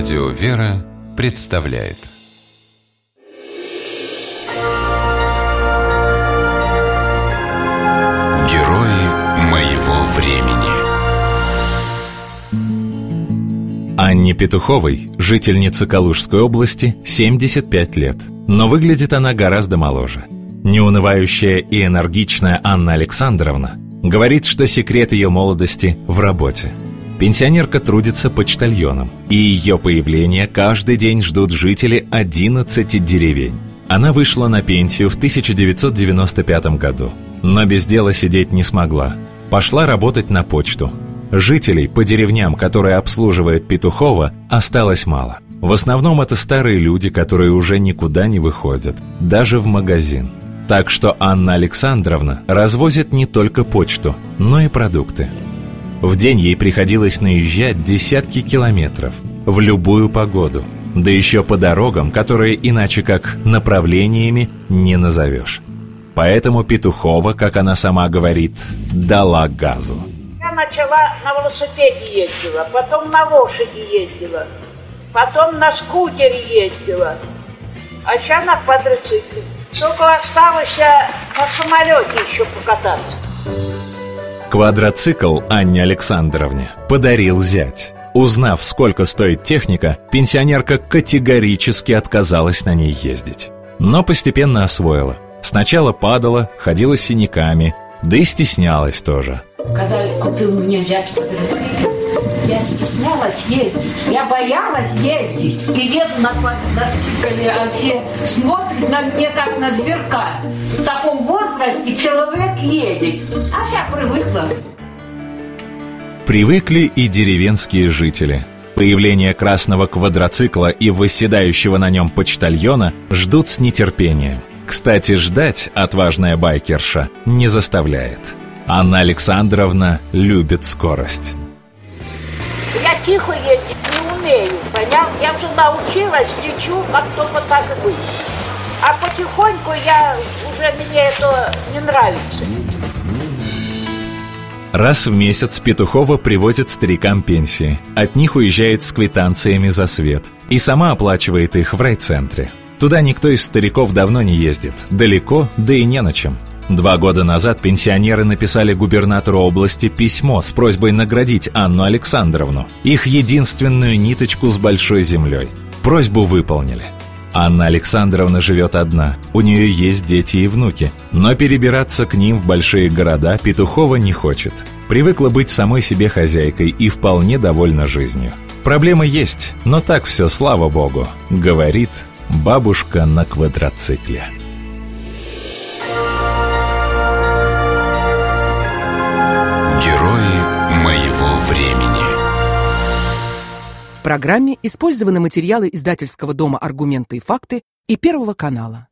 Радио «Вера» представляет Герои моего времени Анне Петуховой, жительнице Калужской области, 75 лет. Но выглядит она гораздо моложе. Неунывающая и энергичная Анна Александровна говорит, что секрет ее молодости в работе – Пенсионерка трудится почтальоном, и ее появление каждый день ждут жители 11 деревень. Она вышла на пенсию в 1995 году, но без дела сидеть не смогла. Пошла работать на почту. Жителей по деревням, которые обслуживает Петухова, осталось мало. В основном это старые люди, которые уже никуда не выходят, даже в магазин. Так что Анна Александровна развозит не только почту, но и продукты. В день ей приходилось наезжать десятки километров в любую погоду, да еще по дорогам, которые иначе как направлениями не назовешь. Поэтому Петухова, как она сама говорит, дала газу. Я начала на велосипеде ездила, потом на лошади ездила, потом на скутере ездила, а сейчас на квадроцикле. Только осталось на самолете еще покататься. Квадроцикл Анне Александровне подарил зять. Узнав, сколько стоит техника, пенсионерка категорически отказалась на ней ездить. Но постепенно освоила. Сначала падала, ходила с синяками, да и стеснялась тоже. Когда купил мне зять квадроцикл, я стеснялась ездить, я боялась ездить. И еду на квадроцикле, а все смотрят на меня как на зверка. В таком возрасте человек едет, а я привыкла. Привыкли и деревенские жители. Появление красного квадроцикла и восседающего на нем почтальона ждут с нетерпением. Кстати, ждать отважная байкерша не заставляет. Анна Александровна любит скорость. Тихо ездить не умею, понял? Я уже научилась, лечу, как только так и быть. А потихоньку я уже мне это не нравится. Раз в месяц Петухова привозит старикам пенсии. От них уезжает с квитанциями за свет. И сама оплачивает их в райцентре. Туда никто из стариков давно не ездит. Далеко, да и не на чем. Два года назад пенсионеры написали губернатору области письмо с просьбой наградить Анну Александровну, их единственную ниточку с большой землей. Просьбу выполнили. Анна Александровна живет одна, у нее есть дети и внуки, но перебираться к ним в большие города Петухова не хочет. Привыкла быть самой себе хозяйкой и вполне довольна жизнью. Проблемы есть, но так все, слава богу, говорит бабушка на квадроцикле. Времени В программе использованы материалы издательского дома «Аргументы и факты» и Первого канала.